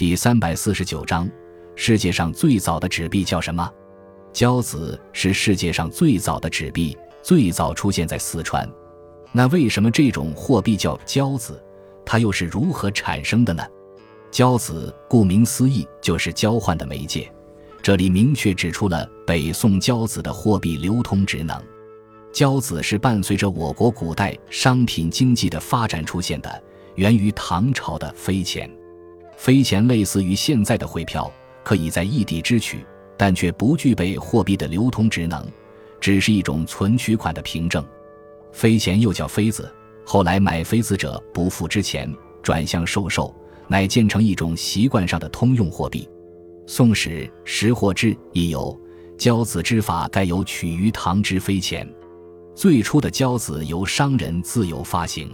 第三百四十九章：世界上最早的纸币叫什么？交子是世界上最早的纸币，最早出现在四川。那为什么这种货币叫交子？它又是如何产生的呢？交子顾名思义就是交换的媒介，这里明确指出了北宋交子的货币流通职能。交子是伴随着我国古代商品经济的发展出现的，源于唐朝的飞钱。飞钱类似于现在的汇票，可以在异地支取，但却不具备货币的流通职能，只是一种存取款的凭证。飞钱又叫飞子，后来买飞子者不付之钱，转向售售，乃建成一种习惯上的通用货币。《宋史·识货志》亦有“交子之法，盖有取于唐之飞钱”。最初的交子由商人自由发行。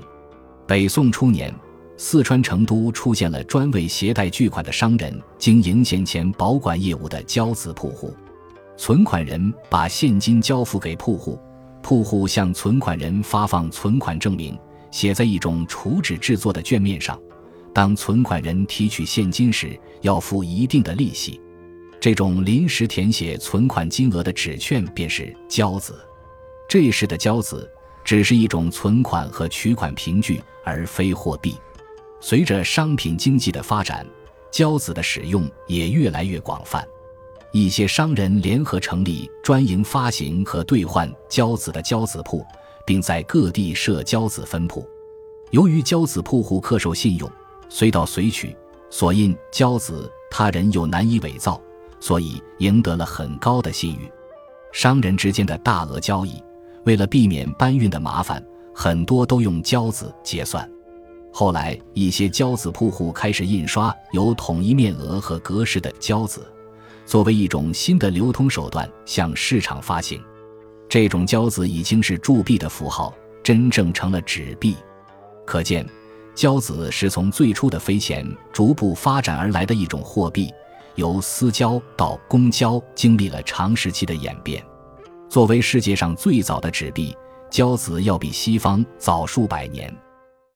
北宋初年，四川成都出现了专为携带巨款的商人经营现钱保管业务的交子铺户。存款人把现金交付给铺户，铺户向存款人发放存款证明，写在一种储纸制作的卷面上。当存款人提取现金时，要付一定的利息。这种临时填写存款金额的纸券便是交子。这时的交子只是一种存款和取款凭据，而非货币。随着商品经济的发展，交子的使用也越来越广泛。一些商人联合成立专营发行和兑换交子的交子铺，并在各地设交子分铺。由于交子铺户恪守信用，随到随取，所印交子他人又难以伪造，所以赢得了很高的信誉。商人之间的大额交易。为了避免搬运的麻烦，很多都用交子结算。后来，一些交子铺户开始印刷有统一面额和格式的交子，作为一种新的流通手段向市场发行。这种交子已经是铸币的符号，真正成了纸币。可见，交子是从最初的飞钱逐步发展而来的一种货币，由私交到公交，经历了长时期的演变。作为世界上最早的纸币，交子要比西方早数百年。